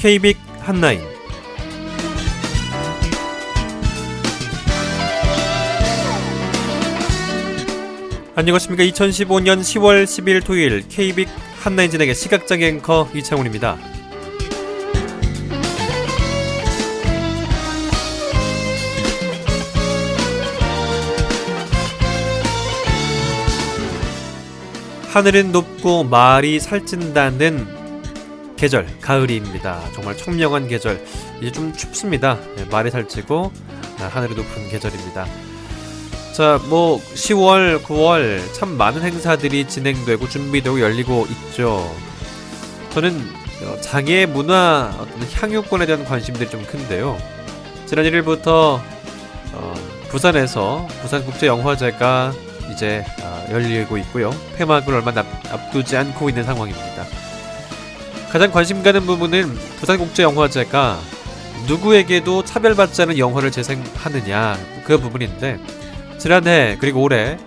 KBIC 한라인. 안녕하십니까. 2015년 10월 10일 토요일 KBIC 한라인 진행의 시각장애 앵커 이창훈입니다. 하늘은 높고 말이 살찐다는 계절 가을입니다. 정말 청명한 계절. 이제 좀 춥습니다. 네, 말이 살찌고 아, 하늘이 높은 계절입니다. 자, 뭐 10월, 9월 참 많은 행사들이 진행되고 준비되고 열리고 있죠. 저는 어, 장애 문화 어떤 향유권에 대한 관심들이 좀 큰데요. 지난 1일부터 어, 부산에서 부산국제영화제가 이제 어, 열리고 있고요. 폐막을 얼마 앞두지 않고 있는 상황입니다. 가장 관심 가는 부분은 부산국제영화제가 누구에게도 차별받지 않은 영화를 재생하느냐 그 부분인데 지난해 그리고 올해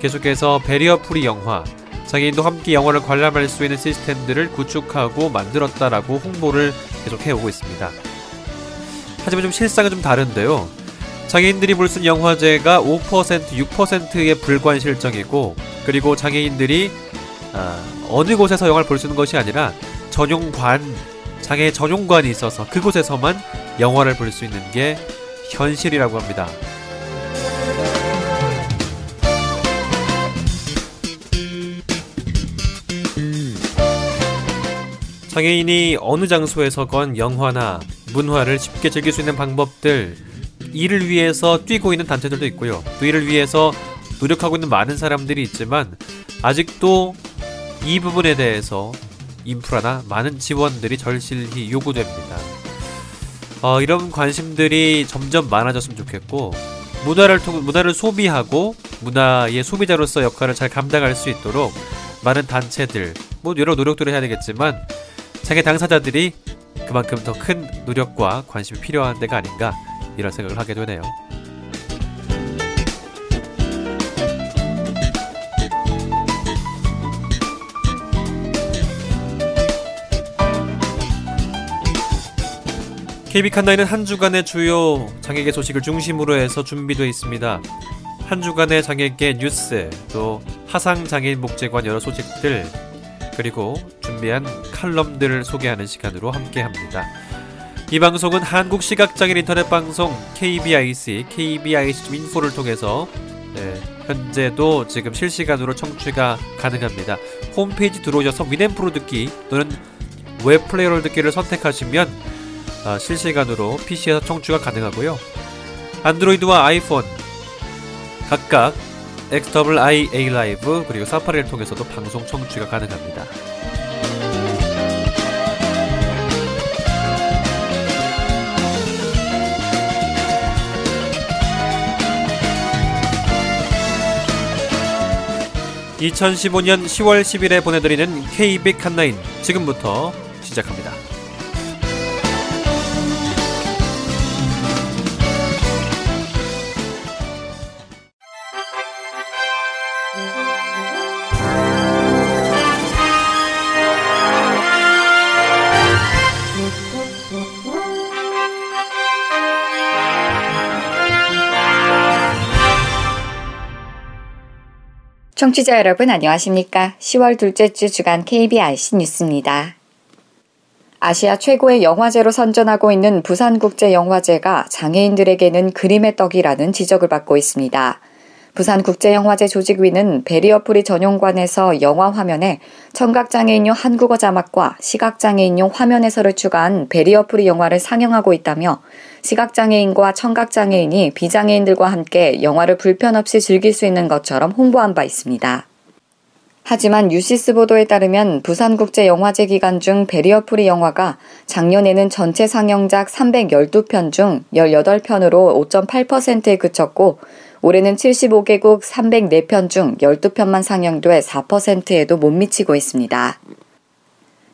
계속해서 베리어 프리 영화 장애인도 함께 영화를 관람할 수 있는 시스템들을 구축하고 만들었다라고 홍보를 계속 해오고 있습니다. 하지만 좀 실상은 좀 다른데요. 장애인들이 볼수 있는 영화제가 5% 6%의 불관 실정이고 그리고 장애인들이 어, 어느 곳에서 영화를 볼 수 있는 것이 아니라 전용관 장애 전용관이 있어서 그곳에서만 영화를 볼 수 있는 게 현실이라고 합니다. 장애인이 어느 장소에서건 영화나 문화를 쉽게 즐길 수 있는 방법들 이를 위해서 뛰고 있는 단체들도 있고요. 또 이를 위해서 노력하고 있는 많은 사람들이 있지만 아직도 이 부분에 대해서 인프라나 많은 지원들이 절실히 요구됩니다. 어, 이런 관심들이 점점 많아졌으면 좋겠고 문화를 통 문화를 소비하고 문화의 소비자로서 역할을 잘 감당할 수 있도록 많은 단체들 뭐 여러 노력들을 해야 되겠지만 장애 당사자들이 그만큼 더 큰 노력과 관심이 필요한 데가 아닌가 이런 생각을 하게 되네요. KB 칸나이는 한 주간의 주요 장애계 소식을 중심으로 해서 준비되어 있습니다. 한 주간의 장애계 뉴스, 또 하상 장애인 복지관 여러 소식들, 그리고 준비한 칼럼들을 소개하는 시간으로 함께합니다. 이 방송은 한국 시각장애인 인터넷 방송 KBIC, KBIC.info를 통해서 네, 현재도 지금 실시간으로 청취가 가능합니다. 홈페이지 들어오셔서 위넷프로 듣기 또는 웹플레이어를 듣기를 선택하시면 아, 실시간으로 PC에서 청취가 가능하고요. 안드로이드와 아이폰 각각 XWIA 라이브 그리고 사파리를 통해서도 방송 청취가 가능합니다. (2015년 10월 10일에) 보내드리는 KBIC 한라인 지금부터 시작합니다. 청취자 여러분 안녕하십니까? 10월 둘째 주 주간 KBIC 뉴스입니다. 아시아 최고의 영화제로 선전하고 있는 부산국제영화제가 장애인들에게는 그림의 떡이라는 지적을 받고 있습니다. 부산국제영화제 조직위는 베리어프리 전용관에서 영화 화면에 청각장애인용 한국어 자막과 시각장애인용 화면 해설을 추가한 베리어프리 영화를 상영하고 있다며 시각장애인과 청각장애인이 비장애인들과 함께 영화를 불편 없이 즐길 수 있는 것처럼 홍보한 바 있습니다. 하지만 뉴시스 보도에 따르면 부산국제영화제 기간 중 베리어프리 영화가 작년에는 전체 상영작 312편 중 18편으로 5.8%에 그쳤고 올해는 75개국 304편 중 12편만 상영돼 4%에도 못 미치고 있습니다.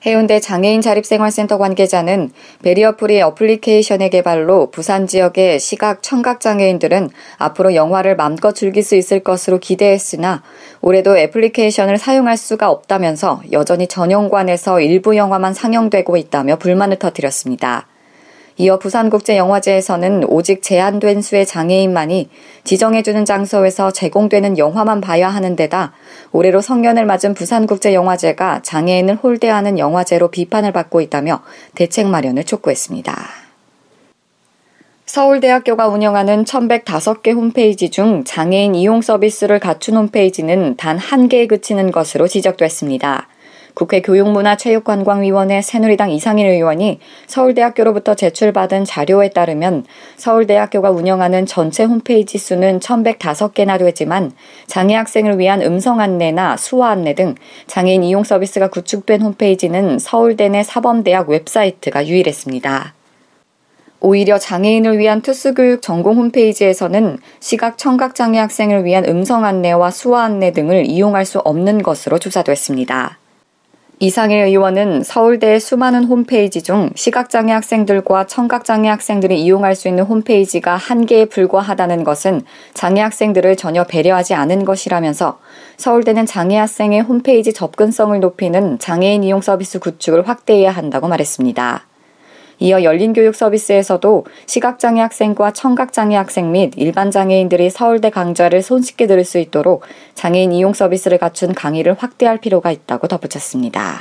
해운대 장애인 자립생활센터 관계자는 베리어프리 어플리케이션의 개발로 부산 지역의 시각 청각 장애인들은 앞으로 영화를 맘껏 즐길 수 있을 것으로 기대했으나 올해도 애플리케이션을 사용할 수가 없다면서 여전히 전용관에서 일부 영화만 상영되고 있다며 불만을 터뜨렸습니다. 이어 부산국제영화제에서는 오직 제한된 수의 장애인만이 지정해주는 장소에서 제공되는 영화만 봐야 하는 데다 올해로 성년을 맞은 부산국제영화제가 장애인을 홀대하는 영화제로 비판을 받고 있다며 대책 마련을 촉구했습니다. 서울대학교가 운영하는 1105개 홈페이지 중 장애인 이용 서비스를 갖춘 홈페이지는 단 한 개에 그치는 것으로 지적됐습니다. 국회 교육문화체육관광위원회 새누리당 이상일 의원이 서울대학교로부터 제출받은 자료에 따르면 서울대학교가 운영하는 전체 홈페이지 수는 1105개나 되지만 장애 학생을 위한 음성 안내나 수화 안내 등 장애인 이용 서비스가 구축된 홈페이지는 서울대 내 사범대학 웹사이트가 유일했습니다. 오히려 장애인을 위한 특수교육 전공 홈페이지에서는 시각 청각 장애 학생을 위한 음성 안내와 수화 안내 등을 이용할 수 없는 것으로 조사됐습니다. 이상의 의원은 서울대의 수많은 홈페이지 중 시각장애 학생들과 청각장애 학생들이 이용할 수 있는 홈페이지가 한개에 불과하다는 것은 장애 학생들을 전혀 배려하지 않은 것이라면서 서울대는 장애 학생의 홈페이지 접근성을 높이는 장애인 이용 서비스 구축을 확대해야 한다고 말했습니다. 이어 열린교육 서비스에서도 시각장애 학생과 청각장애 학생 및 일반 장애인들이 서울대 강좌를 손쉽게 들을 수 있도록 장애인 이용 서비스를 갖춘 강의를 확대할 필요가 있다고 덧붙였습니다.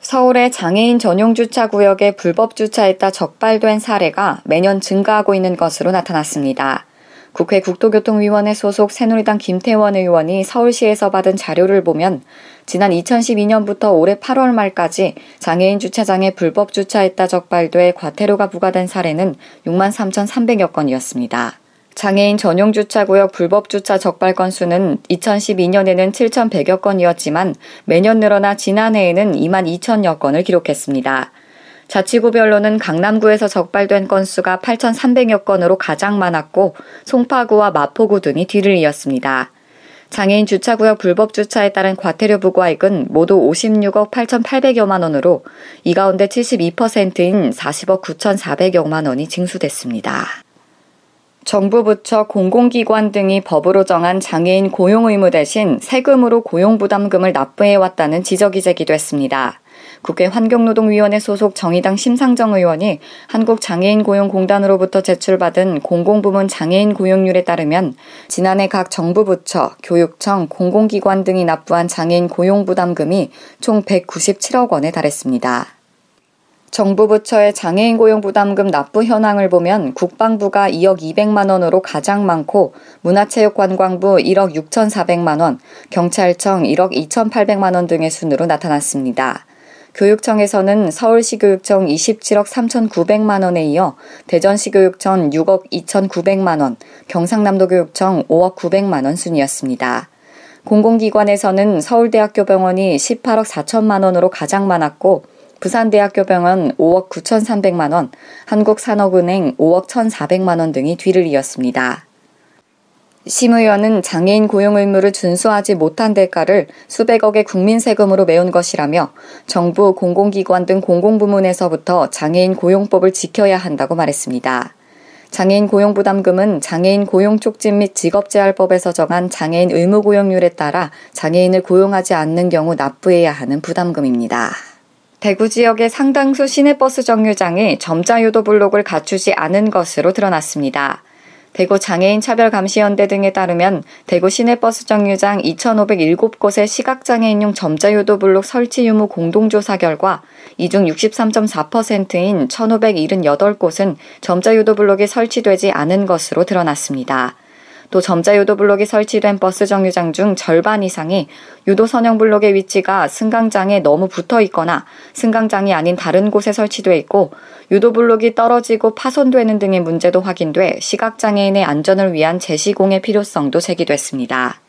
서울의 장애인 전용 주차 구역에 불법 주차했다 적발된 사례가 매년 증가하고 있는 것으로 나타났습니다. 국회 국토교통위원회 소속 새누리당 김태원 의원이 서울시에서 받은 자료를 보면 지난 2012년부터 올해 8월 말까지 장애인 주차장에 불법 주차했다 적발돼 과태료가 부과된 사례는 6만 3,300여 건이었습니다. 장애인 전용 주차구역 불법 주차 적발 건수는 2012년에는 7,100여 건이었지만 매년 늘어나 지난해에는 2만 2천여 건을 기록했습니다. 자치구별로는 강남구에서 적발된 건수가 8,300여 건으로 가장 많았고 송파구와 마포구 등이 뒤를 이었습니다. 장애인 주차구역 불법 주차에 따른 과태료 부과액은 모두 56억 8,800여만 원으로 이 가운데 72%인 40억 9,400여만 원이 징수됐습니다. 정부 부처 공공기관 등이 법으로 정한 장애인 고용 의무 대신 세금으로 고용 부담금을 납부해 왔다는 지적이 제기됐습니다. 국회 환경노동위원회 소속 정의당 심상정 의원이 한국장애인고용공단으로부터 제출받은 공공부문 장애인 고용률에 따르면 지난해 각 정부 부처, 교육청, 공공기관 등이 납부한 장애인 고용부담금이 총 197억 원에 달했습니다. 정부 부처의 장애인 고용 부담금 납부 현황을 보면 국방부가 2억 200만 원으로 가장 많고 문화체육관광부 1억 6,400만 원, 경찰청 1억 2,800만 원 등의 순으로 나타났습니다. 교육청에서는 서울시 교육청 27억 3,900만 원에 이어 대전시 교육청 6억 2,900만 원, 경상남도 교육청 5억 900만 원 순이었습니다. 공공기관에서는 서울대학교 병원이 18억 4천만 원으로 가장 많았고 부산대학교 병원 5억 9,300만 원, 한국산업은행 5억 1,400만 원 등이 뒤를 이었습니다. 심 의원은 장애인 고용 의무를 준수하지 못한 대가를 수백억의 국민 세금으로 메운 것이라며 정부, 공공기관 등 공공부문에서부터 장애인 고용법을 지켜야 한다고 말했습니다. 장애인 고용부담금은 장애인 고용촉진 및 직업재활법에서 정한 장애인 의무고용률에 따라 장애인을 고용하지 않는 경우 납부해야 하는 부담금입니다. 대구 지역의 상당수 시내버스 정류장이 점자유도 블록을 갖추지 않은 것으로 드러났습니다. 대구 장애인 차별 감시연대 등에 따르면 대구 시내버스 정류장 2,507곳의 시각장애인용 점자 유도 블록 설치 유무 공동조사 결과 이 중 63.4%인 1,578곳은 점자 유도 블록이 설치되지 않은 것으로 드러났습니다. 또 점자유도 블록이 설치된 버스 정류장 중 절반 이상이 유도 선형 블록의 위치가 승강장에 너무 붙어 있거나 승강장이 아닌 다른 곳에 설치돼 있고 유도 블록이 떨어지고 파손되는 등의 문제도 확인돼 시각장애인의 안전을 위한 재시공의 필요성도 제기됐습니다.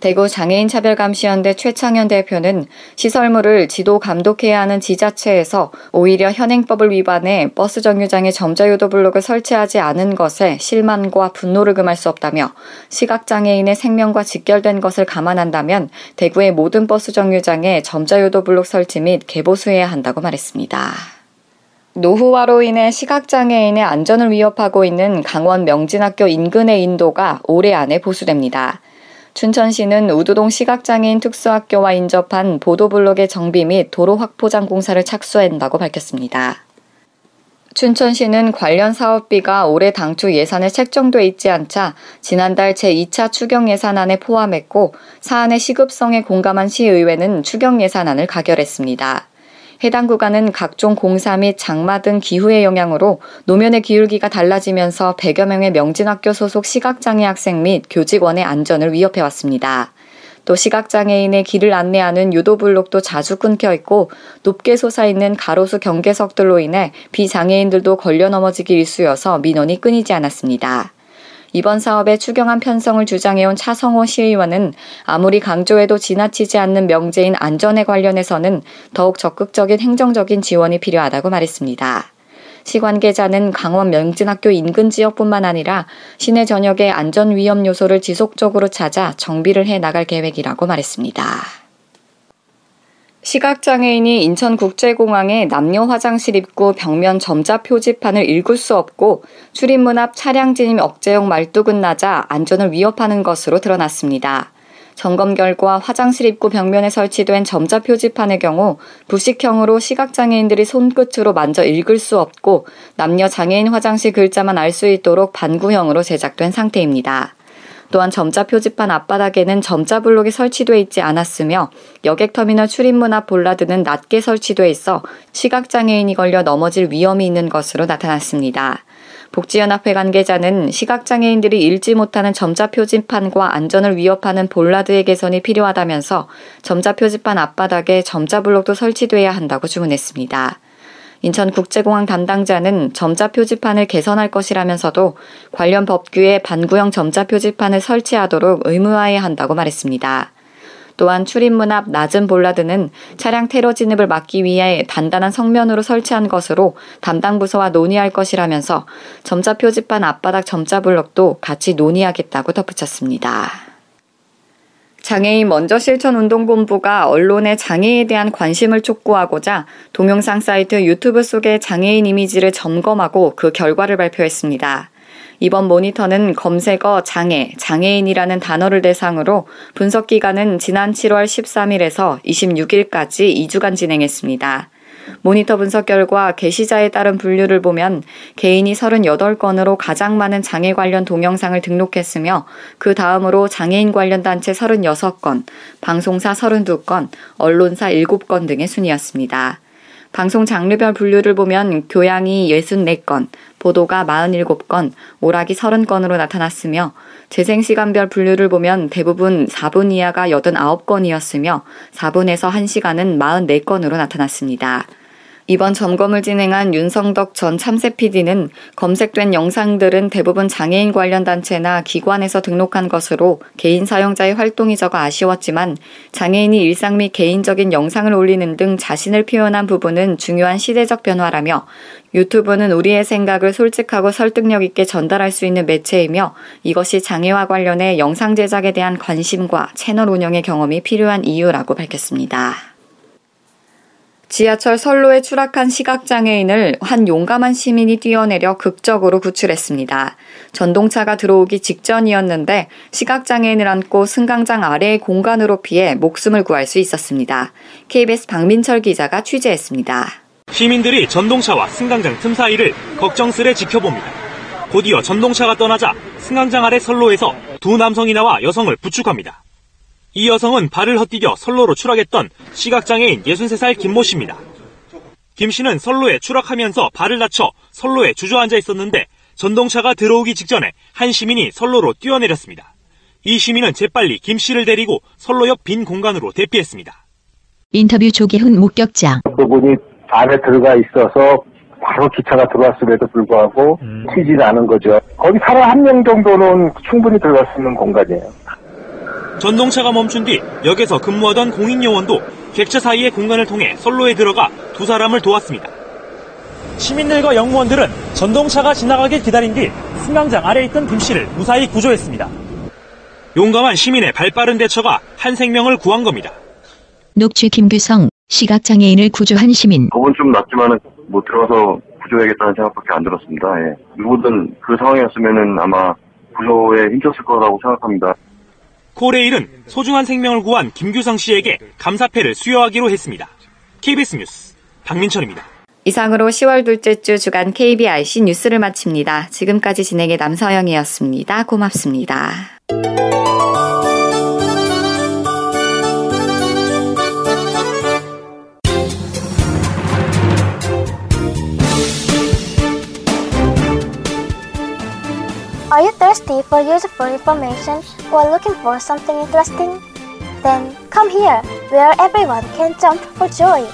대구 장애인차별감시연대 최창현 대표는 시설물을 지도 감독해야 하는 지자체에서 오히려 현행법을 위반해 버스 정류장에 점자유도 블록을 설치하지 않은 것에 실망과 분노를 금할 수 없다며 시각장애인의 생명과 직결된 것을 감안한다면 대구의 모든 버스 정류장에 점자유도 블록 설치 및 개보수해야 한다고 말했습니다. 노후화로 인해 시각장애인의 안전을 위협하고 있는 강원 명진학교 인근의 인도가 올해 안에 보수됩니다. 춘천시는 우두동 시각장애인 특수학교와 인접한 보도블록의 정비 및 도로 확포장 공사를 착수한다고 밝혔습니다. 춘천시는 관련 사업비가 올해 당초 예산에 책정돼 있지 않자 지난달 제2차 추경 예산안에 포함했고 사안의 시급성에 공감한 시의회는 추경 예산안을 가결했습니다. 해당 구간은 각종 공사 및 장마 등 기후의 영향으로 노면의 기울기가 달라지면서 100여 명의 명진학교 소속 시각장애 학생 및 교직원의 안전을 위협해 왔습니다. 또 시각장애인의 길을 안내하는 유도블록도 자주 끊겨 있고 높게 솟아있는 가로수 경계석들로 인해 비장애인들도 걸려 넘어지기 일쑤여서 민원이 끊이지 않았습니다. 이번 사업에 추경안 편성을 주장해온 차성호 시의원은 아무리 강조해도 지나치지 않는 명제인 안전에 관련해서는 더욱 적극적인 행정적인 지원이 필요하다고 말했습니다. 시 관계자는 강원 명진학교 인근 지역뿐만 아니라 시내 전역의 안전 위험 요소를 지속적으로 찾아 정비를 해 나갈 계획이라고 말했습니다. 시각장애인이 인천국제공항에 남녀 화장실 입구 벽면 점자 표지판을 읽을 수 없고 출입문 앞 차량 진입 억제용 말뚝은 낮아 안전을 위협하는 것으로 드러났습니다. 점검 결과 화장실 입구 벽면에 설치된 점자 표지판의 경우 부식형으로 시각장애인들이 손끝으로 만져 읽을 수 없고 남녀 장애인 화장실 글자만 알 수 있도록 반구형으로 제작된 상태입니다. 또한 점자 표지판 앞바닥에는 점자 블록이 설치돼 있지 않았으며 여객터미널 출입문 앞 볼라드는 낮게 설치돼 있어 시각장애인이 걸려 넘어질 위험이 있는 것으로 나타났습니다. 복지연합회 관계자는 시각장애인들이 읽지 못하는 점자 표지판과 안전을 위협하는 볼라드의 개선이 필요하다면서 점자 표지판 앞바닥에 점자 블록도 설치돼야 한다고 주문했습니다. 인천국제공항 담당자는 점자 표지판을 개선할 것이라면서도 관련 법규에 반구형 점자 표지판을 설치하도록 의무화해야 한다고 말했습니다. 또한 출입문 앞 낮은 볼라드는 차량 테러 진입을 막기 위해 단단한 성면으로 설치한 것으로 담당 부서와 논의할 것이라면서 점자 표지판 앞바닥 점자 블록도 같이 논의하겠다고 덧붙였습니다. 장애인 먼저 실천 운동본부가 언론의 장애에 대한 관심을 촉구하고자 동영상 사이트 유튜브 속의 장애인 이미지를 점검하고 그 결과를 발표했습니다. 이번 모니터는 검색어 장애, 장애인이라는 단어를 대상으로 분석 기간은 지난 7월 13일에서 26일까지 2주간 진행했습니다. 모니터 분석 결과 게시자에 따른 분류를 보면 개인이 38건으로 가장 많은 장애 관련 동영상을 등록했으며 그 다음으로 장애인 관련 단체 36건, 방송사 32건, 언론사 7건 등의 순이었습니다. 방송 장르별 분류를 보면 교양이 64건, 보도가 47건, 오락이 30건으로 나타났으며 재생시간별 분류를 보면 대부분 4분 이하가 89건이었으며 4분에서 1시간은 44건으로 나타났습니다. 이번 점검을 진행한 윤성덕 전 참새 PD는 검색된 영상들은 대부분 장애인 관련 단체나 기관에서 등록한 것으로 개인 사용자의 활동이 적어 아쉬웠지만 장애인이 일상 및 개인적인 영상을 올리는 등 자신을 표현한 부분은 중요한 시대적 변화라며 유튜브는 우리의 생각을 솔직하고 설득력 있게 전달할 수 있는 매체이며 이것이 장애와 관련해 영상 제작에 대한 관심과 채널 운영의 경험이 필요한 이유라고 밝혔습니다. 지하철 선로에 추락한 시각장애인을 한 용감한 시민이 뛰어내려 극적으로 구출했습니다. 전동차가 들어오기 직전이었는데 시각장애인을 안고 승강장 아래의 공간으로 피해 목숨을 구할 수 있었습니다. KBS 박민철 기자가 취재했습니다. 시민들이 전동차와 승강장 틈 사이를 걱정스레 지켜봅니다. 곧이어 전동차가 떠나자 승강장 아래 선로에서 두 남성이 나와 여성을 부축합니다. 이 여성은 발을 헛디뎌 선로로 추락했던 시각장애인 63살 김모 씨입니다. 김 씨는 선로에 추락하면서 발을 다쳐 선로에 주저앉아 있었는데 전동차가 들어오기 직전에 한 시민이 선로로 뛰어내렸습니다. 이 시민은 재빨리 김 씨를 데리고 선로 옆 빈 공간으로 대피했습니다. 인터뷰 조계훈 목격자. 그분이 안에 들어가 있어서 바로 기차가 들어왔음에도 불구하고 음. 튀지는 않은 거죠. 거기 사람 한 명 정도는 충분히 들어갈 수 있는 공간이에요. 전동차가 멈춘 뒤 역에서 근무하던 공익요원도 객차 사이의 공간을 통해 선로에 들어가 두 사람을 도왔습니다. 시민들과 영무원들은 전동차가 지나가길 기다린 뒤 승강장 아래 있던 김 씨를 무사히 구조했습니다. 용감한 시민의 발빠른 대처가 한 생명을 구한 겁니다. 녹취 김규성, 시각장애인을 구조한 시민. 겁은 좀 났지만은 못 들어가서 구조해야겠다는 생각밖에 안 들었습니다. 예. 누구든 그 상황이었으면은 아마 구조에 힘줬을 거라고 생각합니다. 코레일은 소중한 생명을 구한 김규성 씨에게 감사패를 수여하기로 했습니다. KBS 뉴스 박민철입니다. 이상으로 10월 둘째 주 주간 KBRC 뉴스를 마칩니다. 지금까지 진행의 남서영이었습니다. 고맙습니다. Are you thirsty for useful information or looking for something interesting? Then come here, where everyone can jump for joy.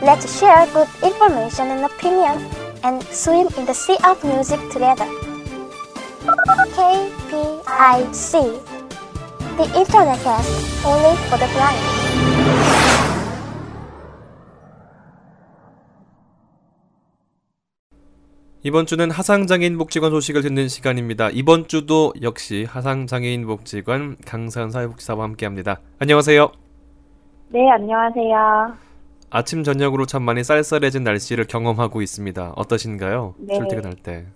Let's share good information and opinion and swim in the sea of music together. KPIC The Internet Cast only for the blind. 이번 주는 하상장애인 복지관 소식을 듣는 시간입니다. 이번 주도 역시 하상장애인 복지관 강산 사회복지사와 함께합니다. 안녕하세요. 네, 안녕하세요. 아침 저녁으로 참 많이 쌀쌀해진 날씨를 경험하고 있습니다. 어떠신가요? 네. 출퇴근할 때.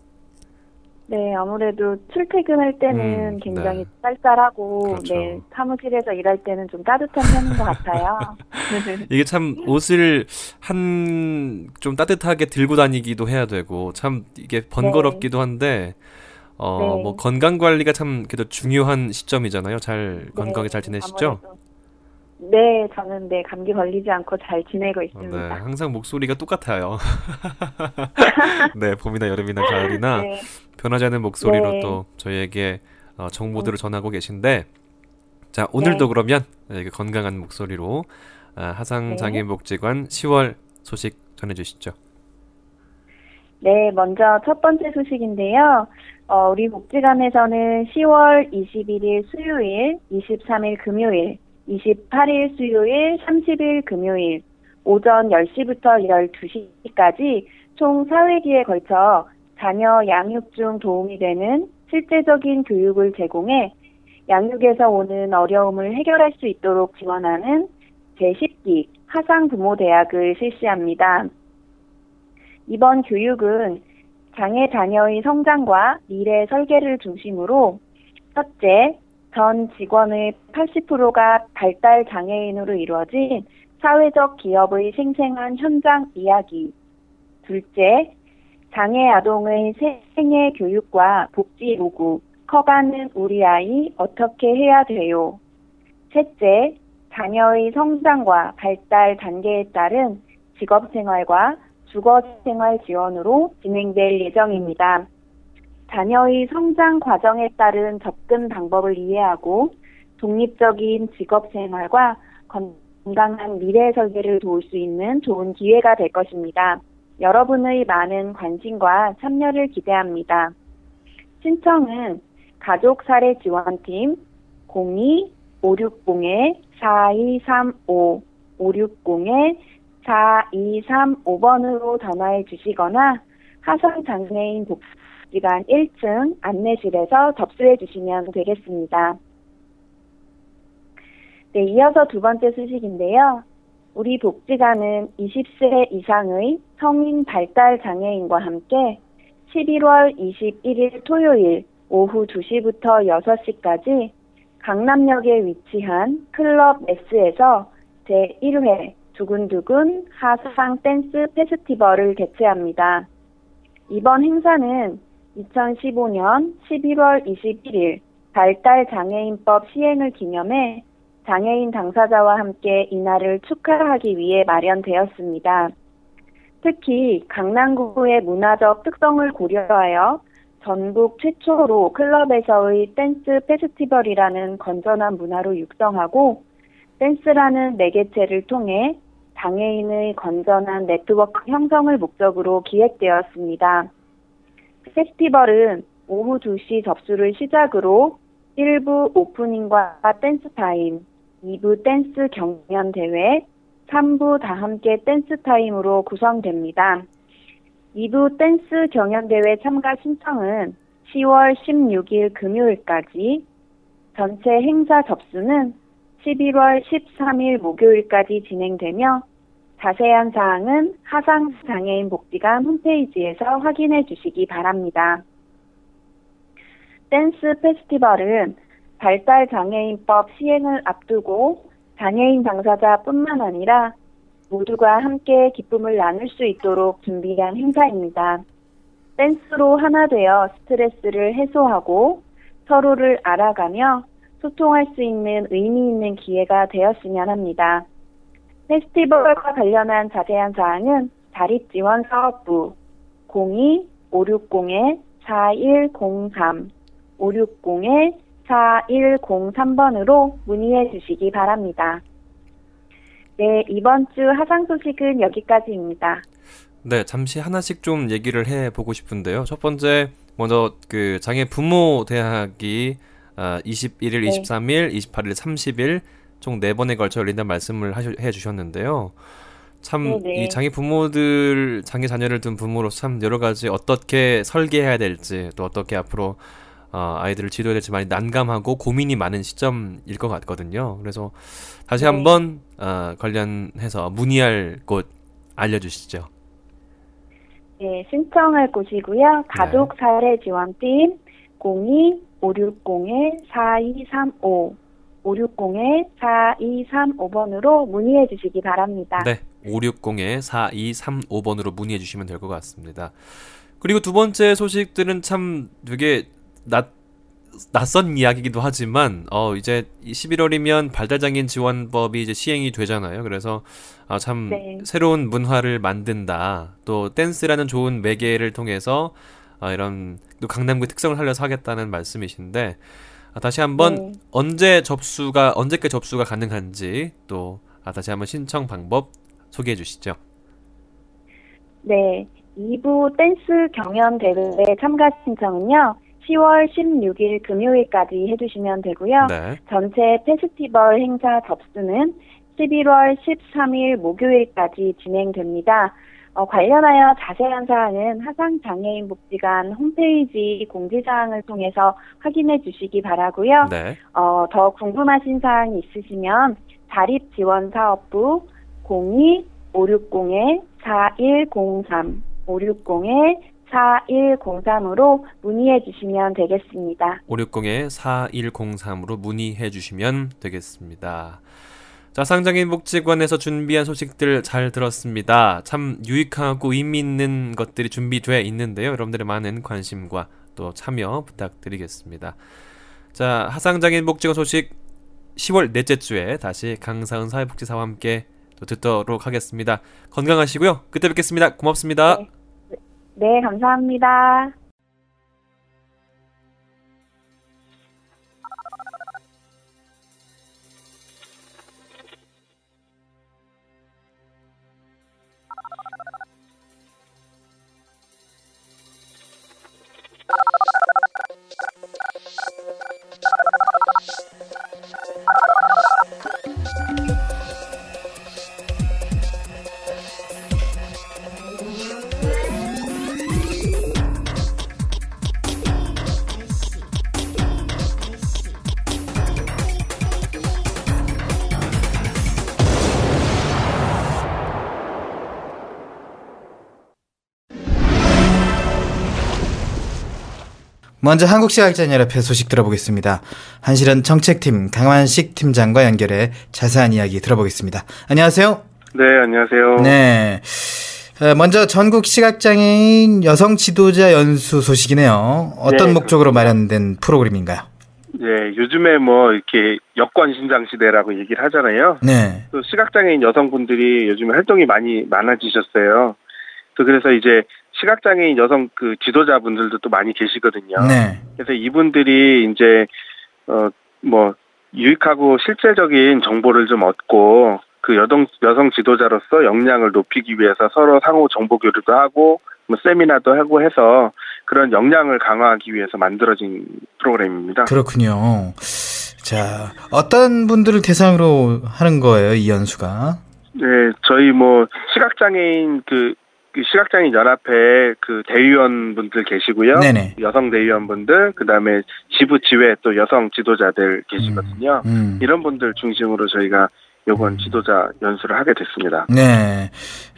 네, 아무래도 출퇴근할 때는 음, 굉장히 네. 쌀쌀하고, 그렇죠. 네, 사무실에서 일할 때는 좀 따뜻한 편인 것 같아요. 이게 참 옷을 한 좀 따뜻하게 들고 다니기도 해야 되고 참 이게 번거롭기도 한데 어 네. 뭐 건강 관리가 참 그래도 중요한 시점이잖아요. 잘 건강하게 잘 지내시죠? 아무래도. 네, 저는 네, 감기 걸리지 않고 잘 지내고 어, 있습니다. 네, 항상 목소리가 똑같아요. 네, 봄이나 여름이나 가을이나 네, 변하지 않는 목소리로 네. 또 저희에게 어, 정보들을 전하고 계신데 자 오늘도 네. 그러면 네, 그 건강한 목소리로 아, 하상장애인복지관 네. 10월 소식 전해주시죠. 네, 먼저 첫 번째 소식인데요. 어, 우리 복지관에서는 10월 21일 수요일, 23일 금요일, 28일 수요일, 30일 금요일, 오전 10시부터 12시까지 총 4회기에 걸쳐 자녀 양육 중 도움이 되는 실제적인 교육을 제공해 양육에서 오는 어려움을 해결할 수 있도록 지원하는 제10기 하상부모대학을 실시합니다. 이번 교육은 장애 자녀의 성장과 미래 설계를 중심으로 첫째, 전 직원의 80%가 발달 장애인으로 이루어진 사회적 기업의 생생한 현장 이야기. 둘째, 장애 아동의 생애 교육과 복지 요구, 커가는 우리 아이 어떻게 해야 돼요? 셋째, 자녀의 성장과 발달 단계에 따른 직업 생활과 주거 생활 지원으로 진행될 예정입니다. 자녀의 성장 과정에 따른 접근 방법을 이해하고 독립적인 직업 생활과 건강한 미래 설계를 도울 수 있는 좋은 기회가 될 것입니다. 여러분의 많은 관심과 참여를 기대합니다. 신청은 가족 사례 지원팀 02-560-4235 560-4235번으로 전화해 주시거나 하성장애인 복지관 1층 안내실에서 접수해 주시면 되겠습니다. 네, 이어서 두 번째 소식인데요. 우리 복지관은 20세 이상의 성인 발달 장애인과 함께 11월 21일 토요일 오후 2시부터 6시까지 강남역에 위치한 클럽 S에서 제1회 두근두근 하상 댄스 페스티벌을 개최합니다. 이번 행사는 2015년 11월 21일 발달 장애인법 시행을 기념해 장애인 당사자와 함께 이날을 축하하기 위해 마련되었습니다. 특히 강남구의 문화적 특성을 고려하여 전국 최초로 클럽에서의 댄스 페스티벌이라는 건전한 문화로 육성하고 댄스라는 매개체를 통해 장애인의 건전한 네트워크 형성을 목적으로 기획되었습니다. 페스티벌은 오후 2시 접수를 시작으로 1부 오프닝과 댄스 타임, 2부 댄스 경연 대회, 3부 다 함께 댄스 타임으로 구성됩니다. 2부 댄스 경연 대회 참가 신청은 10월 16일 금요일까지, 전체 행사 접수는 11월 13일 목요일까지 진행되며 자세한 사항은 하상장애인 복지관 홈페이지에서 확인해 주시기 바랍니다. 댄스 페스티벌은 발달 장애인법 시행을 앞두고 장애인 당사자뿐만 아니라 모두가 함께 기쁨을 나눌 수 있도록 준비한 행사입니다. 댄스로 하나 되어 스트레스를 해소하고 서로를 알아가며 소통할 수 있는 의미 있는 기회가 되었으면 합니다. 페스티벌과 관련한 자세한 사항은 자립지원사업부 02-560-4103 560-4103 번으로 문의해 주시기 바랍니다. 네, 이번 주 하상 소식은 여기까지입니다. 네, 잠시 하나씩 좀 얘기를 해 보고 싶은데요. 첫 번째 먼저 그 장애 부모 대학이 아, 21일, 네. 23일, 28일, 30일 총 네 번에 걸쳐 열린다는 말씀을 하셔, 해 주셨는데요. 참이 네네. 장애 부모들, 장애 자녀를 둔 부모로서 참 여러 가지 어떻게 설계해야 될지 또 어떻게 앞으로 어, 아이들을 지도해야 될지 많이 난감하고 고민이 많은 시점일 것 같거든요. 그래서 다시 네. 한번 어, 관련해서 문의할 곳 알려주시죠. 네, 신청할 곳이고요. 가족 사례 지원팀 02-560-4235 560-4235번으로 문의해 주시기 바랍니다. 네, 560-4235번으로 문의해 주시면 될 것 같습니다. 그리고 두 번째 소식들은 참 되게 낯, 낯선 이야기이기도 하지만 어 이제 11월이면 발달장애인 지원법이 이제 시행이 되잖아요. 그래서 아, 참 네. 새로운 문화를 만든다. 또 댄스라는 좋은 매개를 통해서 아, 이런 또 강남구의 특성을 살려서 하겠다는 말씀이신데 아, 다시 한번 네. 언제 접수가 언제까지 접수가 가능한지 또 아, 다시 한번 신청 방법 소개해 주시죠. 네, 2부 댄스 경연 대회 참가 신청은요. 10월 16일 금요일까지 해주시면 되고요. 네. 전체 페스티벌 행사 접수는 11월 13일 목요일까지 진행됩니다. 어, 관련하여 자세한 사항은 하상장애인 복지관 홈페이지 공지사항을 통해서 확인해 주시기 바라고요. 네. 어, 더 궁금하신 사항이 있으시면 자립지원사업부 02-560-4103 560-4103으로 문의해 주시면 되겠습니다. 560-4103으로 문의해 주시면 되겠습니다. 자, 상장인 복지관에서 준비한 소식들 잘 들었습니다. 참 유익하고 의미 있는 것들이 준비되어 있는데요. 여러분들의 많은 관심과 또 참여 부탁드리겠습니다. 자, 하상장인 복지관 소식 10월 넷째 주에 다시 강사은 사회복지사와 함께 또 듣도록 하겠습니다. 건강하시고요. 그때 뵙겠습니다. 고맙습니다. 네. 네, 감사합니다. 먼저 한국시각자연협회 소식 들어보겠습니다. 한실은 정책팀 강환식 팀장과 연결해 자세한 이야기 들어보겠습니다. 안녕하세요. 네, 안녕하세요. 네. 어, 먼저 전국 시각장애인 여성 지도자 연수 소식이네요. 어떤 네, 목적으로 마련된 프로그램인가요? 예, 요즘에 뭐 이렇게 여권 신장 시대라고 얘기를 하잖아요. 네. 또 시각장애인 여성분들이 요즘에 활동이 많이 많아지셨어요. 또 그래서 이제 시각장애인 여성 그 지도자분들도 또 많이 계시거든요. 네. 그래서 이분들이 이제 어 뭐 유익하고 실제적인 정보를 좀 얻고 그 여성 여성 지도자로서 역량을 높이기 위해서 서로 상호 정보 교류도 하고 뭐 세미나도 하고 해서 그런 역량을 강화하기 위해서 만들어진 프로그램입니다. 그렇군요. 자, 어떤 분들을 대상으로 하는 거예요, 이 연수가? 네, 저희 뭐 시각장애인 그, 그 시각장애인 연합회 그 대의원분들 계시고요. 네네. 여성 대의원분들, 그 다음에 지부 지회 또 여성 지도자들 계시거든요. 음. 이런 분들 중심으로 저희가 요번 지도자 연수를 하게 됐습니다. 네.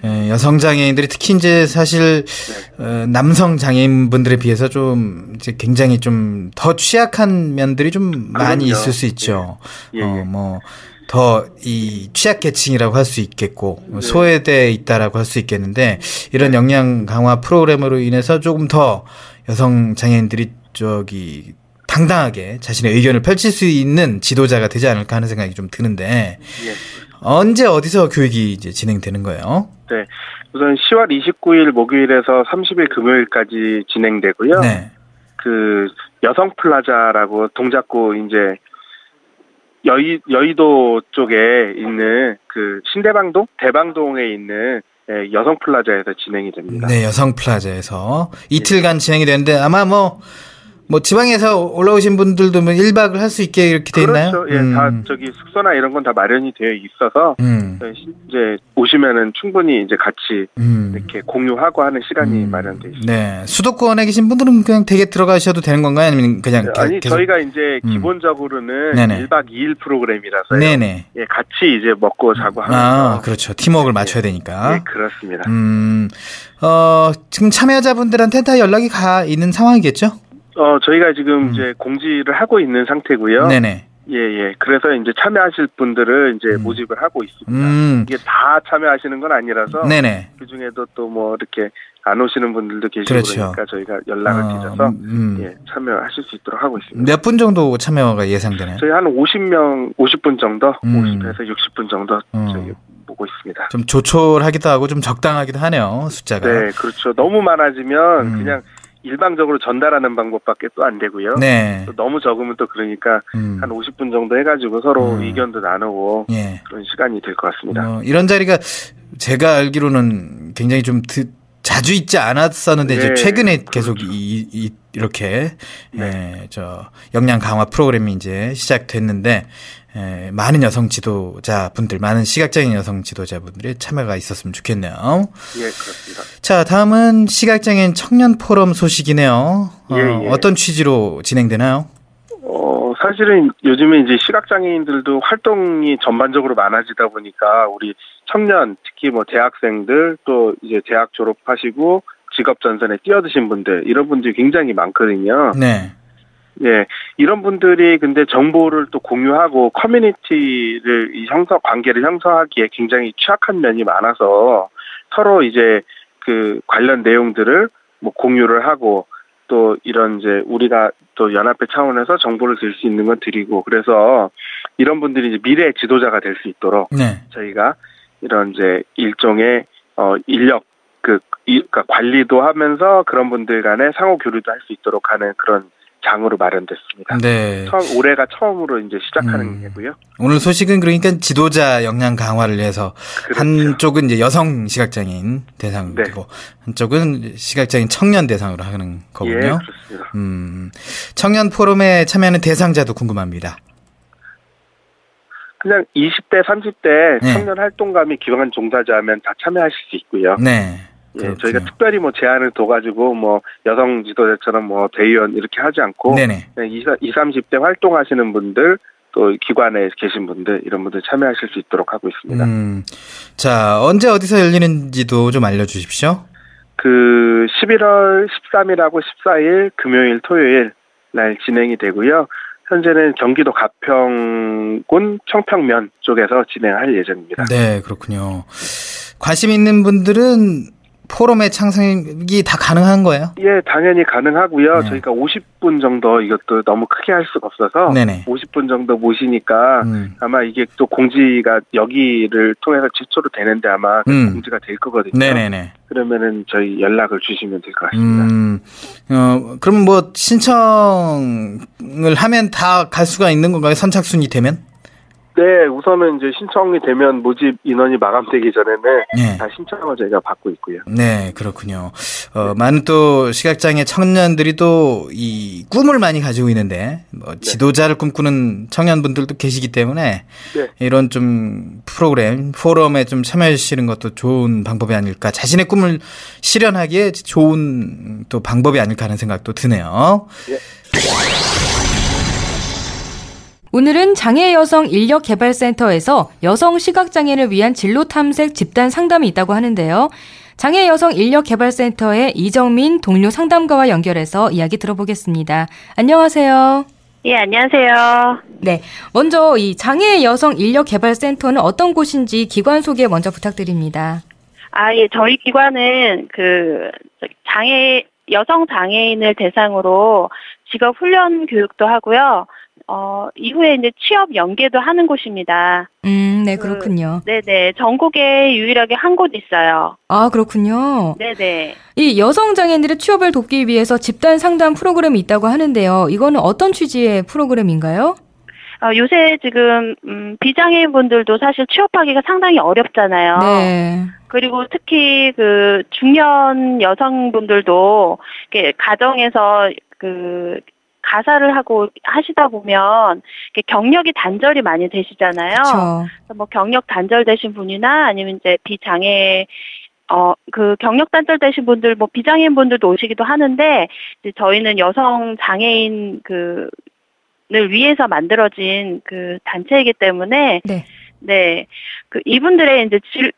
에, 여성 장애인들이 특히 이제 사실 네. 어, 남성 장애인분들에 비해서 좀 이제 굉장히 좀 더 취약한 면들이 좀 많이 그럼요. 있을 수 있죠. 예, 예. 어, 뭐, 더 이 취약 계층이라고 할 수 있겠고, 네. 소외돼 있다라고 할 수 있겠는데, 이런 역량 강화 프로그램으로 인해서 조금 더 여성 장애인들이 저기, 당당하게 자신의 의견을 펼칠 수 있는 지도자가 되지 않을까 하는 생각이 좀 드는데, 예. 언제 어디서 교육이 이제 진행되는 거예요? 네. 우선 10월 29일 목요일에서 30일 금요일까지 진행되고요. 네. 그 여성 플라자라고 동작구 이제 여의 여의도 쪽에 있는 그 신대방동 대방동에 있는 예, 여성 플라자에서 진행이 됩니다. 네, 여성 플라자에서 이틀간 진행이 되는데 아마 뭐, 뭐 지방에서 올라오신 분들도 뭐 1박을 할 수 있게 이렇게 돼 있나요? 그렇죠. 예, 다 저기 숙소나 이런 건 다 마련이 되어 있어서 음. 예, 시- 이제 오시면은 충분히 이제 같이 음. 이렇게 공유하고 하는 시간이 마련돼 있습니다. 네. 수도권에 계신 분들은 그냥 댁에 들어가셔도 되는 건가요? 아니면 그냥 가- 아니 계속 저희가 이제 음. 기본적으로는 네네. 1박 2일 프로그램이라서요. 네네. 예, 같이 이제 먹고 자고 하면서 아, 그렇죠. 팀워크를 맞춰야 되니까. 예, 그렇습니다. 음. 어, 지금 참여자분들한테 다 연락이 가 있는 상황이겠죠? 어, 저희가 지금 이제 공지를 하고 있는 상태고요. 음. 네네. 예, 예. 그래서 이제 참여하실 분들을 이제 모집을 하고 있습니다. 음. 이게 다 참여하시는 건 아니라서 네네. 그 중에도 또 뭐 이렇게 안 오시는 분들도 계시고 그렇죠. 그러니까 저희가 연락을 어, 드려서 음. 예, 참여하실 수 있도록 하고 있습니다. 몇 분 정도 참여가 예상되나요? 저희 한 50명, 50분 정도, 음. 50에서 60분 정도 음. 저희 보고 있습니다. 좀 조촐하기도 하고 좀 적당하기도 하네요, 숫자가. 네, 그렇죠. 너무 많아지면 음. 그냥 일방적으로 전달하는 방법밖에 또 안 되고요. 네. 또 너무 적으면 또 그러니까 음. 한 50분 정도 해가지고 서로 음. 의견도 나누고 예. 그런 시간이 될 것 같습니다. 뭐 이런 자리가 제가 알기로는 굉장히 좀 드, 자주 있지 않았었는데 이제 네, 최근에 계속 이, 이, 이렇게 예, 저 역량 강화 프로그램이 이제 시작됐는데 예, 많은 여성 지도자분들, 많은 시각장애인 여성 지도자분들의 참여가 있었으면 좋겠네요. 예, 그렇습니다. 자, 다음은 시각장애인 청년 포럼 소식이네요. 어, 예, 예. 어 떤 취지로 진행되나요? 어, 사실은 요즘에 이제 시각장애인들도 활동이 전반적으로 많아지다 보니까 우리 청년, 특히 뭐 대학생들 또 이제 대학 졸업하시고 직업 전선에 뛰어드신 분들, 이런 분들이 굉장히 많거든요. 네. 예, 이런 분들이 근데 정보를 또 공유하고 커뮤니티를 이 형성 관계를 형성하기에 굉장히 취약한 면이 많아서 서로 이제 그 관련 내용들을 뭐 공유를 하고 또 이런 이제 우리가 또 연합회 차원에서 정보를 들 수 있는 건 드리고 그래서 이런 분들이 이제 미래 지도자가 될 수 있도록 네. 저희가 이런 이제 일종의 어 인력 그 이, 그러니까 관리도 하면서 그런 분들 간에 상호 교류도 할 수 있도록 하는 그런 장으로 마련됐습니다. 네. 처음 올해가 처음으로 이제 시작하는 음. 게고요. 오늘 소식은 그러니까 지도자 역량 강화를 위해서 그렇죠. 한쪽은 이제 여성 시각장애인 대상이고 네. 한쪽은 시각장애인 청년 대상으로 하는 거군요. 예, 그렇습니다. 음, 청년 포럼에 참여하는 대상자도 궁금합니다. 그냥 20대, 30대 네. 청년 활동감이 기반 종사자면 다 참여하실 수 있고요. 네. 예. 저희가 특별히 뭐 제안을 둬가지고 뭐 여성 지도자처럼 뭐 대의원 이렇게 하지 않고 네네. 그냥 20, 30대 활동하시는 분들 또 기관에 계신 분들 이런 분들 참여하실 수 있도록 하고 있습니다. 음, 자, 언제 어디서 열리는지도 좀 알려주십시오. 그 11월 13일하고 14일 금요일 토요일 날 진행이 되고요. 현재는 경기도 가평군 청평면 쪽에서 진행할 예정입니다. 네, 그렇군요. 관심 있는 분들은 포럼의 창설이 다 가능한 거예요? 예, 당연히 가능하고요. 네. 저희가 50분 정도 이것도 너무 크게 할 수가 없어서 네네. 50분 정도 모시니까 음. 아마 이게 또 공지가 여기를 통해서 최초로 되는데 아마 음. 공지가 될 거거든요. 네네네. 그러면은 저희 연락을 주시면 될 것 같습니다. 음, 어, 그럼 뭐 신청을 하면 다 갈 수가 있는 건가요? 선착순이 되면? 네, 우선은 이제 신청이 되면 모집 인원이 마감되기 전에는 네. 다 신청을 저희가 받고 있고요. 네, 그렇군요. 어, 많은 또 시각장애 청년들이 또 이 꿈을 많이 가지고 있는데, 뭐 지도자를 꿈꾸는 청년분들도 계시기 때문에, 네. 이런 좀 프로그램, 포럼에 좀 참여해 주시는 것도 좋은 방법이 아닐까. 자신의 꿈을 실현하기에 좋은 또 방법이 아닐까 하는 생각도 드네요. 오늘은 장애 여성 인력 개발센터에서 여성 시각장애를 위한 진로 탐색 집단 상담이 있다고 하는데요. 장애 여성 인력 개발센터의 이정민 동료 상담가와 연결해서 이야기 들어보겠습니다. 안녕하세요. 예, 안녕하세요. 네. 먼저 이 장애 여성 인력 개발센터는 어떤 곳인지 기관 소개 먼저 부탁드립니다. 아, 예, 저희 기관은 그 장애 여성 장애인을 대상으로 직업 훈련 교육도 하고요. 어, 이후에 이제 취업 연계도 하는 곳입니다. 음, 네, 그렇군요. 네네. 전국에 유일하게 한 곳 있어요. 아, 그렇군요. 네네. 이 여성 장애인들의 취업을 돕기 위해서 집단 상담 프로그램이 있다고 하는데요. 이거는 어떤 취지의 프로그램인가요? 어, 요새 지금, 음, 비장애인 분들도 사실 취업하기가 상당히 어렵잖아요. 네. 그리고 특히 그 중년 여성분들도 이렇게 가정에서 그 가사를 하고 하시다 보면 경력이 단절이 많이 되시잖아요. 그래서 뭐 경력 단절되신 분이나 아니면 이제 비장애 어 그 경력 단절되신 분들 뭐 비장애인 분들도 오시기도 하는데 이제 저희는 여성 장애인 그 를 위해서 만들어진 그 단체이기 때문에 네. 네. 그 이분들의 이제 질,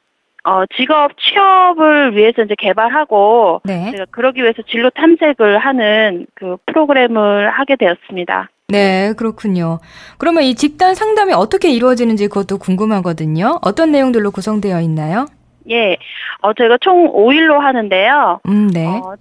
어, 직업 취업을 위해서 이제 개발하고 네. 제가 그러기 위해서 진로 탐색을 하는 그 프로그램을 하게 되었습니다. 네, 그렇군요. 그러면 이 집단 상담이 어떻게 이루어지는지 그것도 궁금하거든요. 어떤 내용들로 구성되어 있나요? 예. 어, 저희가 총 5일로 하는데요. 음, 네. 어,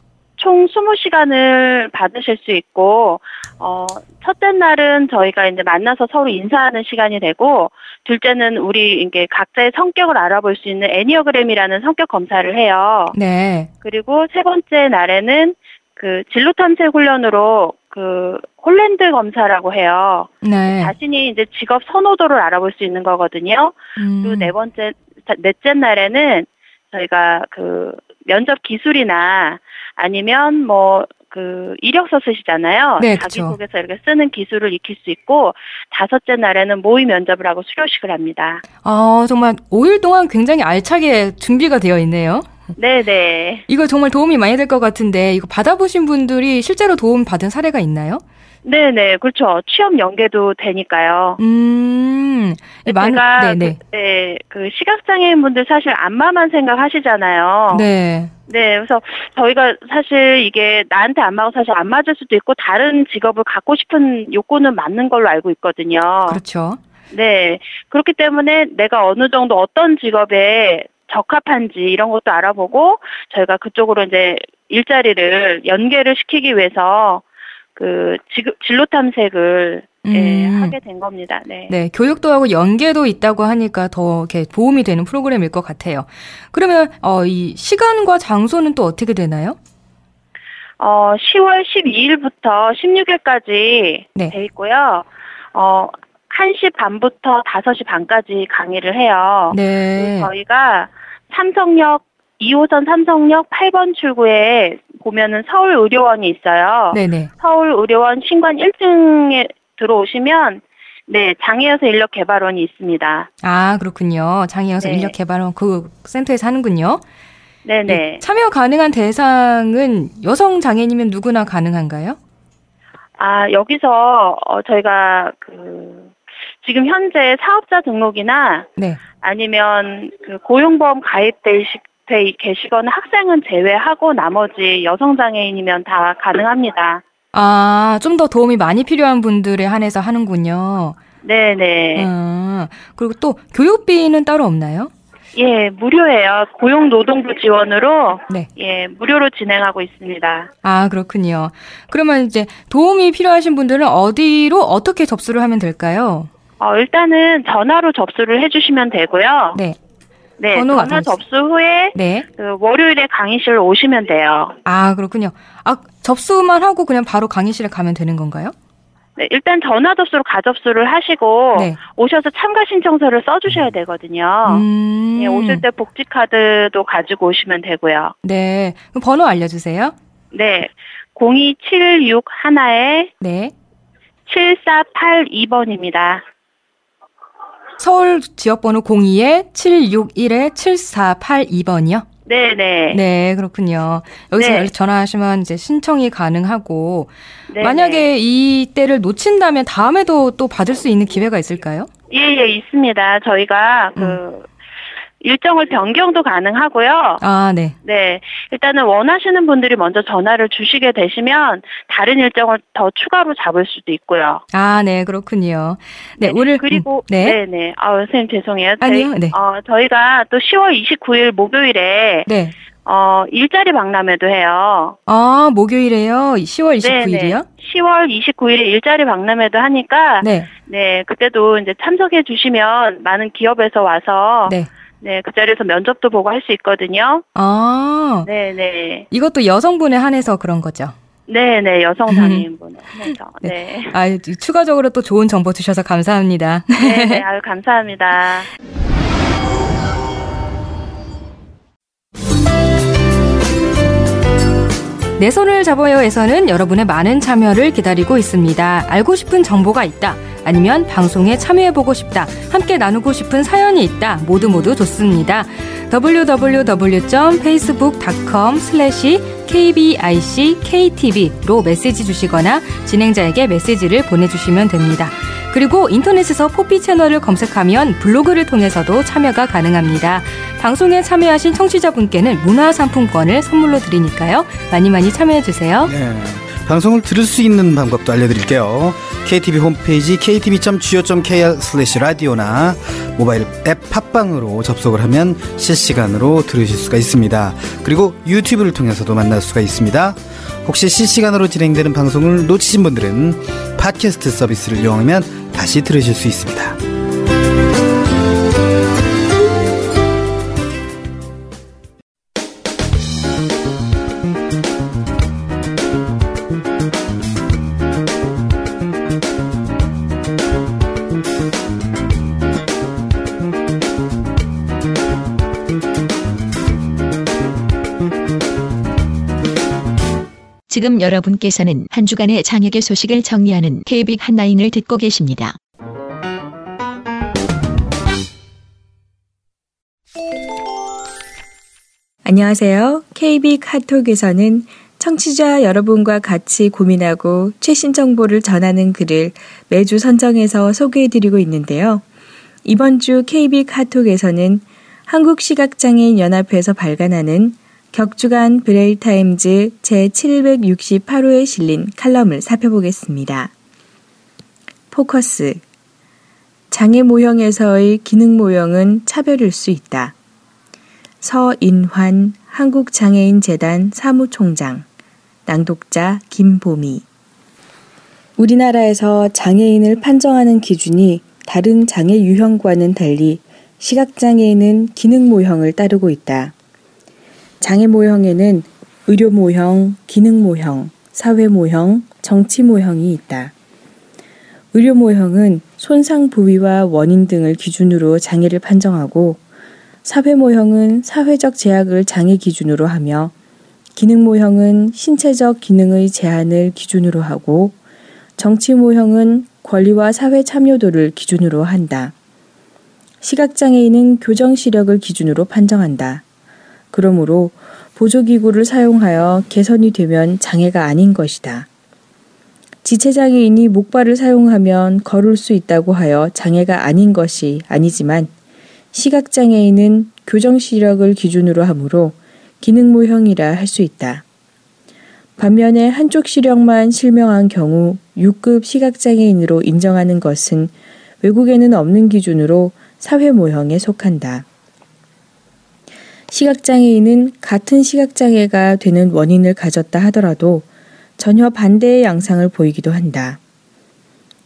총 20시간을 받으실 수 있고, 어, 첫째 날은 저희가 이제 만나서 서로 인사하는 시간이 되고, 둘째는 우리 이게 각자의 성격을 알아볼 수 있는 애니어그램이라는 성격 검사를 해요. 네. 그리고 세 번째 날에는 그 진로 탐색 훈련으로 그 홀랜드 검사라고 해요. 네. 자신이 이제 직업 선호도를 알아볼 수 있는 거거든요. 음. 그리고 네 번째, 자, 넷째 날에는 저희가 그 면접 기술이나 아니면 뭐 그 이력서 쓰시잖아요. 네. 자기소개서 이렇게 쓰는 기술을 익힐 수 있고 다섯째 날에는 모의 면접을 하고 수료식을 합니다. 아, 정말 5일 동안 굉장히 알차게 준비가 되어 있네요. 네네. 이거 정말 도움이 많이 될 것 같은데, 이거 받아보신 분들이 실제로 도움 받은 사례가 있나요? 네네, 그렇죠. 취업 연계도 되니까요. 음, 이 많은, 제가 네네. 그, 네, 그 시각장애인 분들 사실 안마만 생각하시잖아요. 네. 네, 그래서 저희가 사실 이게 나한테 안마가 사실 안 맞을 수도 있고 다른 직업을 갖고 싶은 욕구는 맞는 걸로 알고 있거든요. 그렇죠. 네, 그렇기 때문에 내가 어느 정도 어떤 직업에 적합한지 이런 것도 알아보고 저희가 그쪽으로 이제 일자리를 연계를 시키기 위해서 그 지- 진로 탐색을 예, 음. 하게 된 겁니다. 네. 네, 교육도 하고 연계도 있다고 하니까 더 이렇게 도움이 되는 프로그램일 것 같아요. 그러면 어, 이 시간과 장소는 또 어떻게 되나요? 어, 10월 12일부터 16일까지 네. 돼 있고요. 어, 1시 반부터 5시 반까지 강의를 해요. 네. 저희가 삼성역 2호선 삼성역 8번 출구에 보면은 서울 의료원이 있어요. 네네. 서울 의료원 신관 1층에 들어오시면 네, 장애여서 인력 개발원이 있습니다. 아, 그렇군요. 장애여서 네. 인력 개발원 그 센터에서 하는군요. 네, 네. 참여 가능한 대상은 여성 장애인이면 누구나 가능한가요? 아, 여기서 어, 저희가 그 지금 현재 사업자 등록이나 네. 아니면 그 고용보험 가입돼 있- 돼 계시거나 학생은 제외하고 나머지 여성 장애인이면 다 가능합니다. 아, 좀 더 도움이 많이 필요한 분들에 한해서 하는군요. 네, 네. 아, 그리고 또 교육비는 따로 없나요? 예, 무료예요. 고용노동부 지원으로 네. 예, 무료로 진행하고 있습니다. 아, 그렇군요. 그러면 이제 도움이 필요하신 분들은 어디로 어떻게 접수를 하면 될까요? 어, 일단은 전화로 접수를 해주시면 되고요. 네. 네, 번호가 전화 접수 후에 네. 그 월요일에 강의실 오시면 돼요. 아, 그렇군요. 아, 접수만 하고 그냥 바로 강의실에 가면 되는 건가요? 네, 일단 전화 접수로 가접수를 하시고 네. 오셔서 참가 신청서를 써주셔야 되거든요. 음. 예, 오실 때 복지 카드도 가지고 오시면 되고요. 네. 그럼 번호 알려주세요. 네, 02761에 네. 7482번입니다. 서울 지역번호 02에 761에 7482번이요? 네네. 네, 그렇군요. 여기서 네. 전화하시면 이제 신청이 가능하고 네네. 만약에 이 때를 놓친다면 다음에도 또 받을 수 있는 기회가 있을까요? 예, 예, 있습니다. 저희가 그 일정을 변경도 가능하고요. 아, 네. 네. 일단은 원하시는 분들이 먼저 전화를 주시게 되시면 다른 일정을 더 추가로 잡을 수도 있고요. 아, 네, 그렇군요. 네, 오늘 그리고 음, 네. 네, 네. 아, 선생님 죄송해요. 아니요, 저희, 네. 어, 저희가 또 10월 29일 목요일에 네. 어, 일자리 박람회도 해요. 아, 목요일에요. 10월 29일이요? 10월 29일에 일자리 박람회도 하니까 네. 네, 그때도 이제 참석해 주시면 많은 기업에서 와서 네. 네, 그 자리에서 면접도 보고 할 수 있거든요. 아. 네, 네. 이것도 여성분에 한해서 그런 거죠. 네, 네. 여성 장애인분을 해서. 네. 아, 추가적으로 또 좋은 정보 주셔서 감사합니다. 네, 네. 아유, 감사합니다. 내 손을 잡아요에서는 여러분의 많은 참여를 기다리고 있습니다. 알고 싶은 정보가 있다. 아니면 방송에 참여해보고 싶다. 함께 나누고 싶은 사연이 있다. 모두 모두 좋습니다. www.facebook.com kbic-ktv로 메시지 주시거나 진행자에게 메시지를 보내주시면 됩니다. 그리고 인터넷에서 포피 채널을 검색하면 블로그를 통해서도 참여가 가능합니다. 방송에 참여하신 청취자분께는 문화상품권을 선물로 드리니까요. 많이 많이 참여해주세요. 네. 방송을 들을 수 있는 방법도 알려드릴게요. KTV 홈페이지 ktv.go.kr 슬래시 라디오나 모바일 앱 팟빵으로 접속을 하면 실시간으로 들으실 수가 있습니다. 그리고 유튜브를 통해서도 만날 수가 있습니다. 혹시 실시간으로 진행되는 방송을 놓치신 분들은 팟캐스트 서비스를 이용하면 다시 들으실 수 있습니다. 지금 여러분께서는 한 주간의 장혁의 소식을 정리하는 KBIC 한라인을 듣고 계십니다. 안녕하세요. KB 카톡에서는 청취자 여러분과 같이 고민하고 최신 정보를 전하는 글을 매주 선정해서 소개해드리고 있는데요. 이번 주 KB 카톡에서는 한국시각장애인 연합회에서 발간하는 격주간 브레일 타임즈 제768호에 실린 칼럼을 살펴보겠습니다. 포커스 장애 모형에서의 기능 모형은 차별일 수 있다. 서인환 한국장애인재단 사무총장 낭독자 김보미 우리나라에서 장애인을 판정하는 기준이 다른 장애 유형과는 달리 시각장애인은 기능 모형을 따르고 있다. 장애 모형에는 의료 모형, 기능 모형, 사회 모형, 정치 모형이 있다. 의료 모형은 손상 부위와 원인 등을 기준으로 장애를 판정하고 사회 모형은 사회적 제약을 장애 기준으로 하며 기능 모형은 신체적 기능의 제한을 기준으로 하고 정치 모형은 권리와 사회 참여도를 기준으로 한다. 시각장애인은 교정 시력을 기준으로 판정한다. 그러므로 보조기구를 사용하여 개선이 되면 장애가 아닌 것이다. 지체장애인이 목발을 사용하면 걸을 수 있다고 하여 장애가 아닌 것이 아니지만 시각장애인은 교정 시력을 기준으로 하므로 기능 모형이라 할 수 있다. 반면에 한쪽 시력만 실명한 경우 6급 시각장애인으로 인정하는 것은 외국에는 없는 기준으로 사회 모형에 속한다. 시각장애인은 같은 시각장애가 되는 원인을 가졌다 하더라도 전혀 반대의 양상을 보이기도 한다.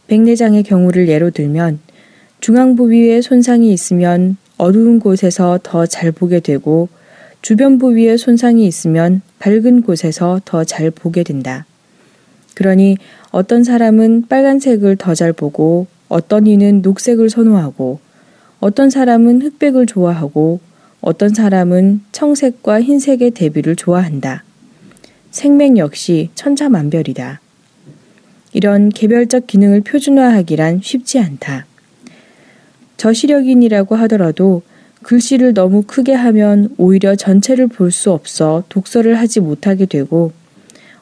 백내장의 경우를 예로 들면 중앙 부 위에 손상이 있으면 어두운 곳에서 더 잘 보게 되고 주변 부위에 손상이 있으면 밝은 곳에서 더 잘 보게 된다. 그러니 어떤 사람은 빨간색을 더 잘 보고 어떤 이는 녹색을 선호하고 어떤 사람은 흑백을 좋아하고 어떤 사람은 청색과 흰색의 대비를 좋아한다. 생맥 역시 천차만별이다. 이런 개별적 기능을 표준화하기란 쉽지 않다. 저시력인이라고 하더라도 글씨를 너무 크게 하면 오히려 전체를 볼 수 없어 독서를 하지 못하게 되고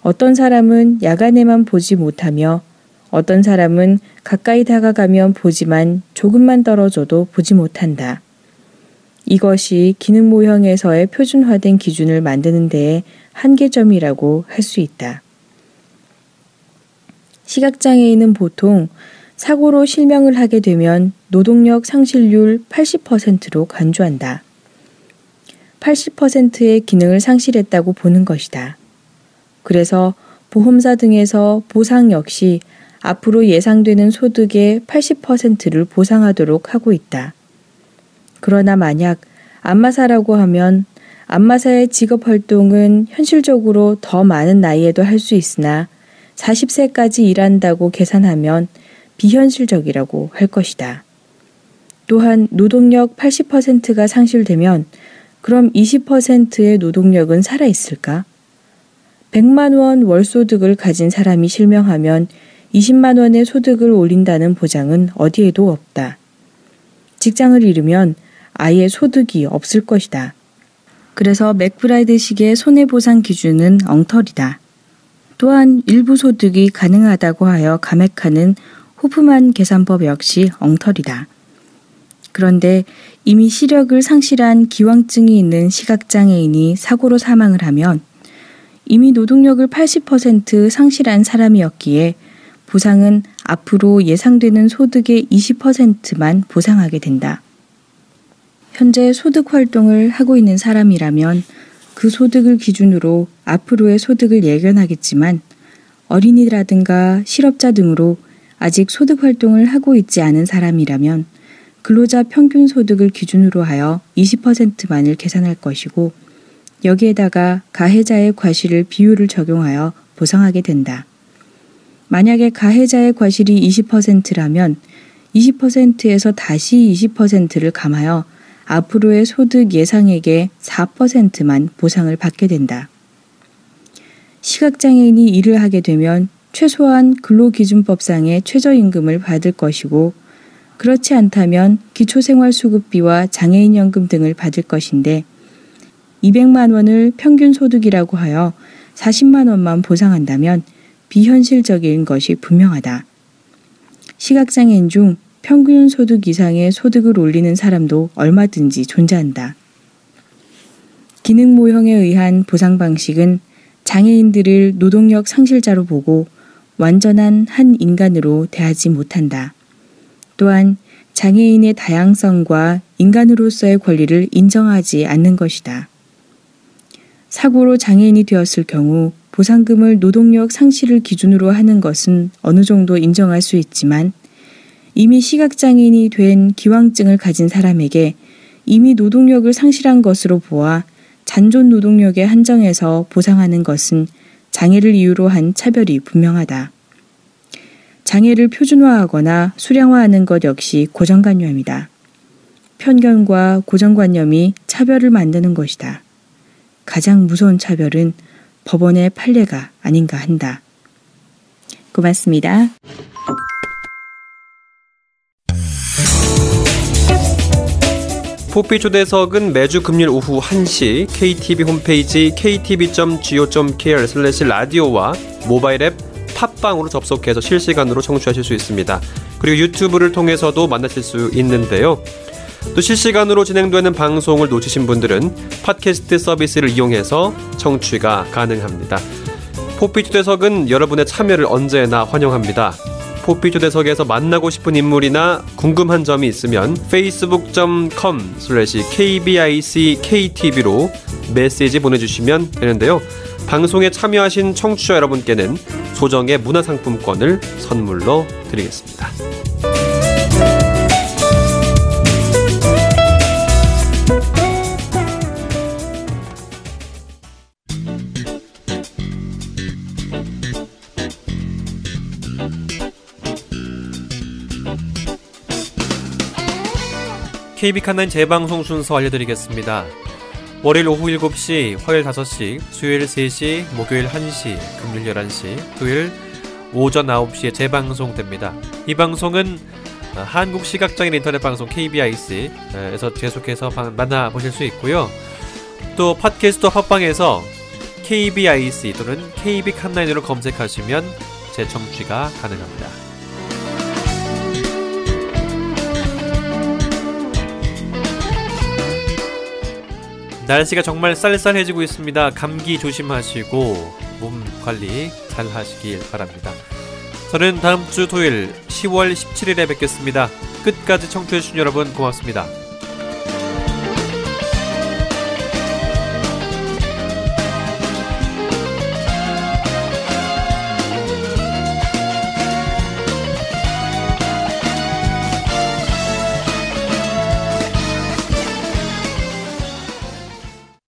어떤 사람은 야간에만 보지 못하며 어떤 사람은 가까이 다가가면 보지만 조금만 떨어져도 보지 못한다. 이것이 기능 모형에서의 표준화된 기준을 만드는 데에 한계점이라고 할 수 있다. 시각장애인은 보통 사고로 실명을 하게 되면 노동력 상실률 80%로 간주한다. 80%의 기능을 상실했다고 보는 것이다. 그래서 보험사 등에서 보상 역시 앞으로 예상되는 소득의 80%를 보상하도록 하고 있다. 그러나 만약 안마사라고 하면 안마사의 직업 활동은 현실적으로 더 많은 나이에도 할 수 있으나 40세까지 일한다고 계산하면 비현실적이라고 할 것이다. 또한 노동력 80%가 상실되면 그럼 20%의 노동력은 살아있을까? 100만 원 월소득을 가진 사람이 실명하면 20만 원의 소득을 올린다는 보장은 어디에도 없다. 직장을 잃으면 아예 소득이 없을 것이다. 그래서 맥브라이드식의 손해보상 기준은 엉터리다. 또한 일부 소득이 가능하다고 하여 감액하는 호프만 계산법 역시 엉터리다. 그런데 이미 시력을 상실한 기왕증이 있는 시각장애인이 사고로 사망을 하면 이미 노동력을 80% 상실한 사람이었기에 보상은 앞으로 예상되는 소득의 20%만 보상하게 된다. 현재 소득 활동을 하고 있는 사람이라면 그 소득을 기준으로 앞으로의 소득을 예견하겠지만 어린이라든가 실업자 등으로 아직 소득 활동을 하고 있지 않은 사람이라면 근로자 평균 소득을 기준으로 하여 20%만을 계산할 것이고 여기에다가 가해자의 과실을 비율을 적용하여 보상하게 된다. 만약에 가해자의 과실이 20%라면 20%에서 다시 20%를 감하여 앞으로의 소득 예상액의 4%만 보상을 받게 된다. 시각장애인이 일을 하게 되면 최소한 근로기준법상의 최저임금을 받을 것이고 그렇지 않다면 기초생활수급비와 장애인연금 등을 받을 것인데 200만 원을 평균 소득이라고 하여 40만 원만 보상한다면 비현실적인 것이 분명하다. 시각장애인 중 평균 소득 이상의 소득을 올리는 사람도 얼마든지 존재한다. 기능 모형에 의한 보상 방식은 장애인들을 노동력 상실자로 보고 완전한 한 인간으로 대하지 못한다. 또한 장애인의 다양성과 인간으로서의 권리를 인정하지 않는 것이다. 사고로 장애인이 되었을 경우 보상금을 노동력 상실을 기준으로 하는 것은 어느 정도 인정할 수 있지만 이미 시각장애인이 된 기왕증을 가진 사람에게 이미 노동력을 상실한 것으로 보아 잔존 노동력의 한정에서 보상하는 것은 장애를 이유로 한 차별이 분명하다. 장애를 표준화하거나 수량화하는 것 역시 고정관념이다. 편견과 고정관념이 차별을 만드는 것이다. 가장 무서운 차별은 법원의 판례가 아닌가 한다. 고맙습니다. 포피 초대석은 매주 금요일 오후 1시 KTV 홈페이지 ktv.go.kr 슬래시 라디오와 모바일 앱 팟빵으로 접속해서 실시간으로 청취하실 수 있습니다. 그리고 유튜브를 통해서도 만나실 수 있는데요. 또 실시간으로 진행되는 방송을 놓치신 분들은 팟캐스트 서비스를 이용해서 청취가 가능합니다. 포피 초대석은 여러분의 참여를 언제나 환영합니다. 포피 초대석에서 만나고 싶은 인물이나 궁금한 점이 있으면 facebook.com kbicktV로 메시지 보내주시면 되는데요. 방송에 참여하신 청취자 여러분께는 소정의 문화상품권을 선물로 드리겠습니다. KB 칸나인 재방송 순서 알려드리겠습니다. 월요일 오후 7시, 화요일 5시, 수요일 3시, 목요일 1시, 금요일 11시, 토요일 오전 9시에 재방송됩니다. 이 방송은 한국 시각장애인 인터넷 방송 KBIC에서 계속해서 만나보실 수 있고요. 또 팟캐스트 팟빵에서 KBIC 또는 KB 칸나인으로 검색하시면 재청취가 가능합니다. 날씨가 정말 쌀쌀해지고 있습니다. 감기 조심하시고 몸 관리 잘 하시길 바랍니다. 저는 다음 주 토요일 10월 17일에 뵙겠습니다. 끝까지 청취해주신 여러분 고맙습니다.